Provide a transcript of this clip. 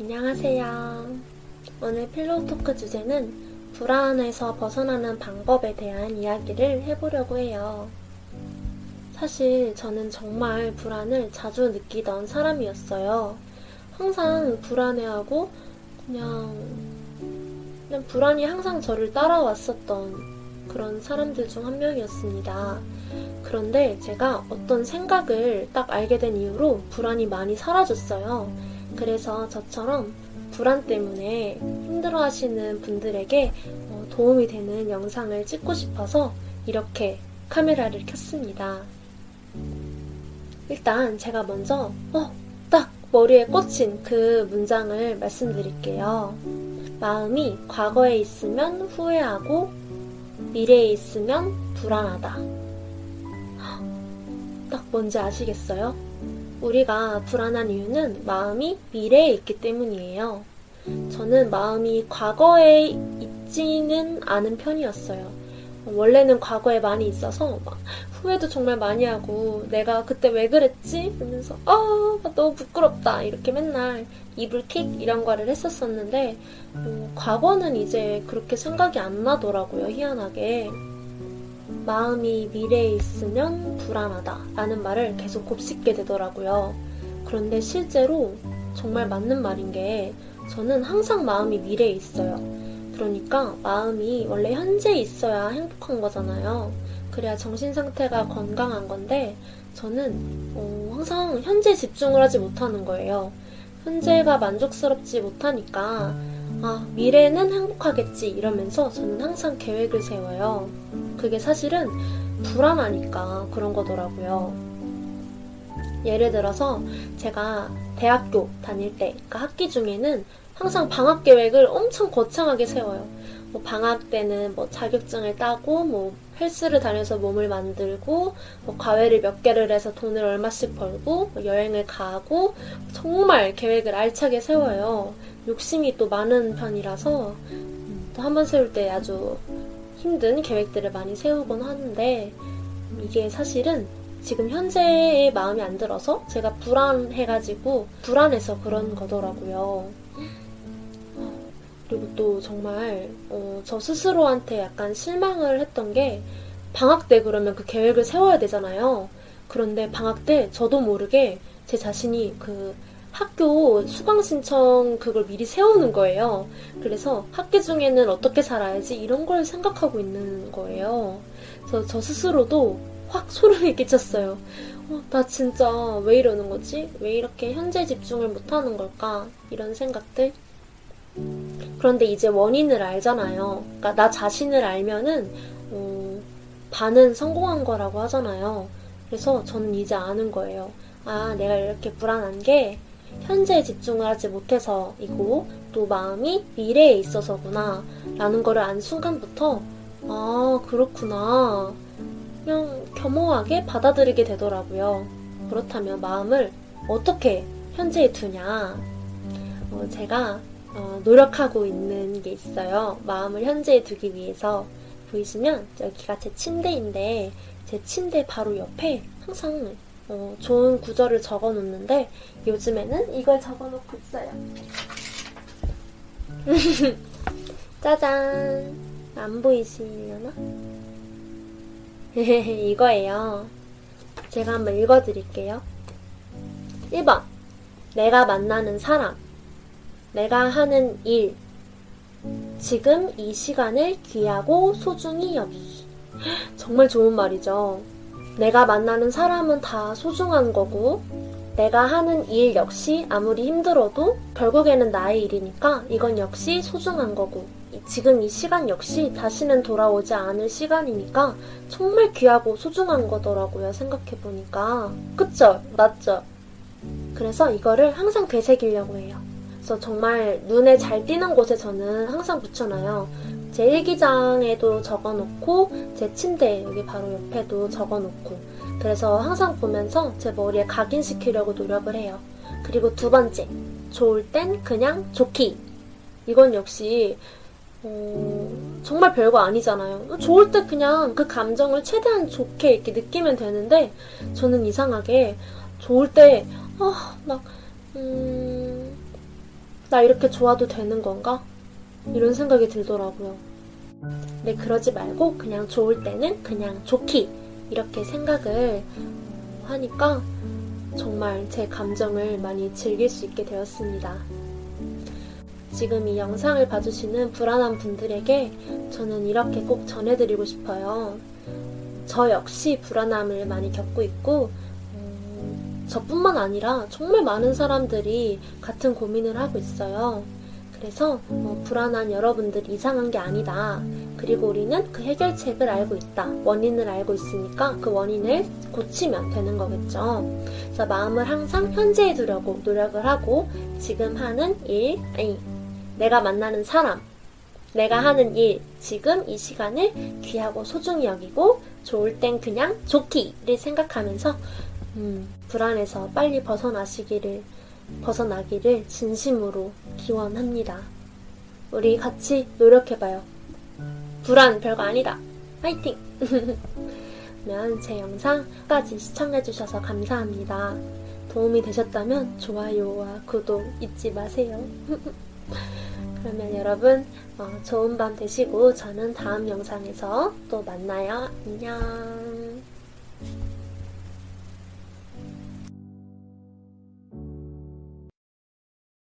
안녕하세요. 오늘 필로우 토크 주제는 불안에서 벗어나는 방법에 대한 이야기를 해보려고 해요. 사실 저는 정말 불안을 자주 느끼던 사람이었어요. 항상 불안해하고 그냥, 그냥 불안이 항상 저를 따라왔었던 그런 사람들 중 한 명이었습니다. 그런데 제가 어떤 생각을 딱 알게 된 이후로 불안이 많이 사라졌어요. 그래서 저처럼 불안 때문에 힘들어 하시는 분들에게 어, 도움이 되는 영상을 찍고 싶어서 이렇게 카메라를 켰습니다. 일단 제가 먼저, 어, 딱 머리에 꽂힌 그 문장을 말씀드릴게요. 마음이 과거에 있으면 후회하고 미래에 있으면 불안하다. 딱 뭔지 아시겠어요? 우리가 불안한 이유는 마음이 미래에 있기 때문이에요. 저는 마음이 과거에 있지는 않은 편이었어요. 원래는 과거에 많이 있어서 후회도 정말 많이 하고 내가 그때 왜 그랬지? 이러면서 아 너무 부끄럽다 이렇게 맨날 이불킥 이런 거를 했었었는데 어, 과거는 이제 그렇게 생각이 안 나더라고요 희한하게 마음이 미래에 있으면 불안하다 라는 말을 계속 곱씹게 되더라고요 그런데 실제로 정말 맞는 말인 게 저는 항상 마음이 미래에 있어요 그러니까 마음이 원래 현재 있어야 행복한 거잖아요 그래야 정신 상태가 건강한 건데 저는 어, 항상 현재 집중을 하지 못하는 거예요. 현재가 만족스럽지 못하니까 아 미래는 행복하겠지 이러면서 저는 항상 계획을 세워요. 그게 사실은 불안하니까 그런 거더라고요. 예를 들어서 제가 대학교 다닐 때, 그러니까 학기 중에는 항상 방학 계획을 엄청 거창하게 세워요. 뭐 방학 때는 뭐 자격증을 따고 뭐 헬스를 다녀서 몸을 만들고 뭐 과외를 몇 개를 해서 돈을 얼마씩 벌고 뭐 여행을 가고 정말 계획을 알차게 세워요. 욕심이 또 많은 편이라서 음, 또한 번 세울 때 아주 힘든 계획들을 많이 세우곤 하는데 이게 사실은 지금 현재의 마음이 안 들어서 제가 불안해가지고 불안해서 그런 거더라고요. 그리고 또 정말 어, 저 스스로한테 약간 실망을 했던 게 방학 때 그러면 그 계획을 세워야 되잖아요. 그런데 방학 때 저도 모르게 제 자신이 그 학교 수강 신청 그걸 미리 세우는 거예요. 그래서 학기 중에는 어떻게 살아야지 이런 걸 생각하고 있는 거예요. 그래서 저 스스로도 확 소름이 끼쳤어요. 어, 나 진짜 왜 이러는 거지? 왜 이렇게 현재 집중을 못하는 걸까? 이런 생각들. 그런데 이제 원인을 알잖아요. 그러니까 나 자신을 알면은 어, 반은 성공한 거라고 하잖아요. 그래서 저는 이제 아는 거예요. 아, 내가 이렇게 불안한 게 현재에 집중을 하지 못해서이고 또 마음이 미래에 있어서구나 라는 거를 안 순간부터 아, 그렇구나. 그냥 겸허하게 받아들이게 되더라고요. 그렇다면 마음을 어떻게 현재에 두냐? 어, 제가 어, 노력하고 있는 게 있어요. 마음을 현재에 두기 위해서. 보이시면 여기가 제 침대인데 제 침대 바로 옆에 항상 어, 좋은 구절을 적어 놓는데 요즘에는 이걸 적어 놓고 있어요. 짜잔! 안 보이시려나? 이거예요. 제가 한번 읽어 드릴게요. 1번. 내가 만나는 사람. 내가 하는 일. 지금 이 시간을 귀하고 소중히 여기. 정말 좋은 말이죠. 내가 만나는 사람은 다 소중한 거고, 내가 하는 일 역시 아무리 힘들어도 결국에는 나의 일이니까 이건 역시 소중한 거고, 지금 이 시간 역시 다시는 돌아오지 않을 시간이니까 정말 귀하고 소중한 거더라고요, 생각해보니까. 그쵸? 맞죠? 그래서 이거를 항상 되새기려고 해요. 그래서 정말 눈에 잘 띄는 곳에 저는 항상 붙여놔요. 제 일기장에도 적어놓고 제 침대 여기 바로 옆에도 적어놓고 그래서 항상 보면서 제 머리에 각인시키려고 노력을 해요. 그리고 두 번째, 좋을 땐 그냥 좋기. 이건 역시 어, 정말 별거 아니잖아요. 좋을 때 그냥 그 감정을 최대한 좋게 이렇게 느끼면 되는데 저는 이상하게 좋을 때 아, 막 음, 나 이렇게 좋아도 되는 건가? 이런 생각이 들더라고요. 네, 그러지 말고 그냥 좋을 때는 그냥 좋기. 이렇게 생각을 하니까 정말 제 감정을 많이 즐길 수 있게 되었습니다. 지금 이 영상을 봐주시는 불안한 분들에게 저는 이렇게 꼭 전해드리고 싶어요. 저 역시 불안함을 많이 겪고 있고, 음, 저뿐만 아니라 정말 많은 사람들이 같은 고민을 하고 있어요. 그래서 어, 불안한 여러분들 이상한 게 아니다. 그리고 우리는 그 해결책을 알고 있다. 원인을 알고 있으니까 그 원인을 고치면 되는 거겠죠. 그래서 마음을 항상 현재에 두려고 노력을 하고 지금 하는 일, 아니, 내가 만나는 사람, 내가 하는 일, 지금 이 시간을 귀하고 소중히 여기고 좋을 땐 그냥 좋기를 생각하면서 음, 불안에서 빨리 벗어나시기를 벗어나기를 진심으로 기원합니다. 우리 같이 노력해봐요. 불안 별거 아니다. 화이팅! 그러면 제 영상까지 시청해주셔서 감사합니다. 도움이 되셨다면 좋아요와 구독 잊지 마세요. 그러면 여러분 어, 좋은 밤 되시고 저는 다음 영상에서 또 만나요. 안녕.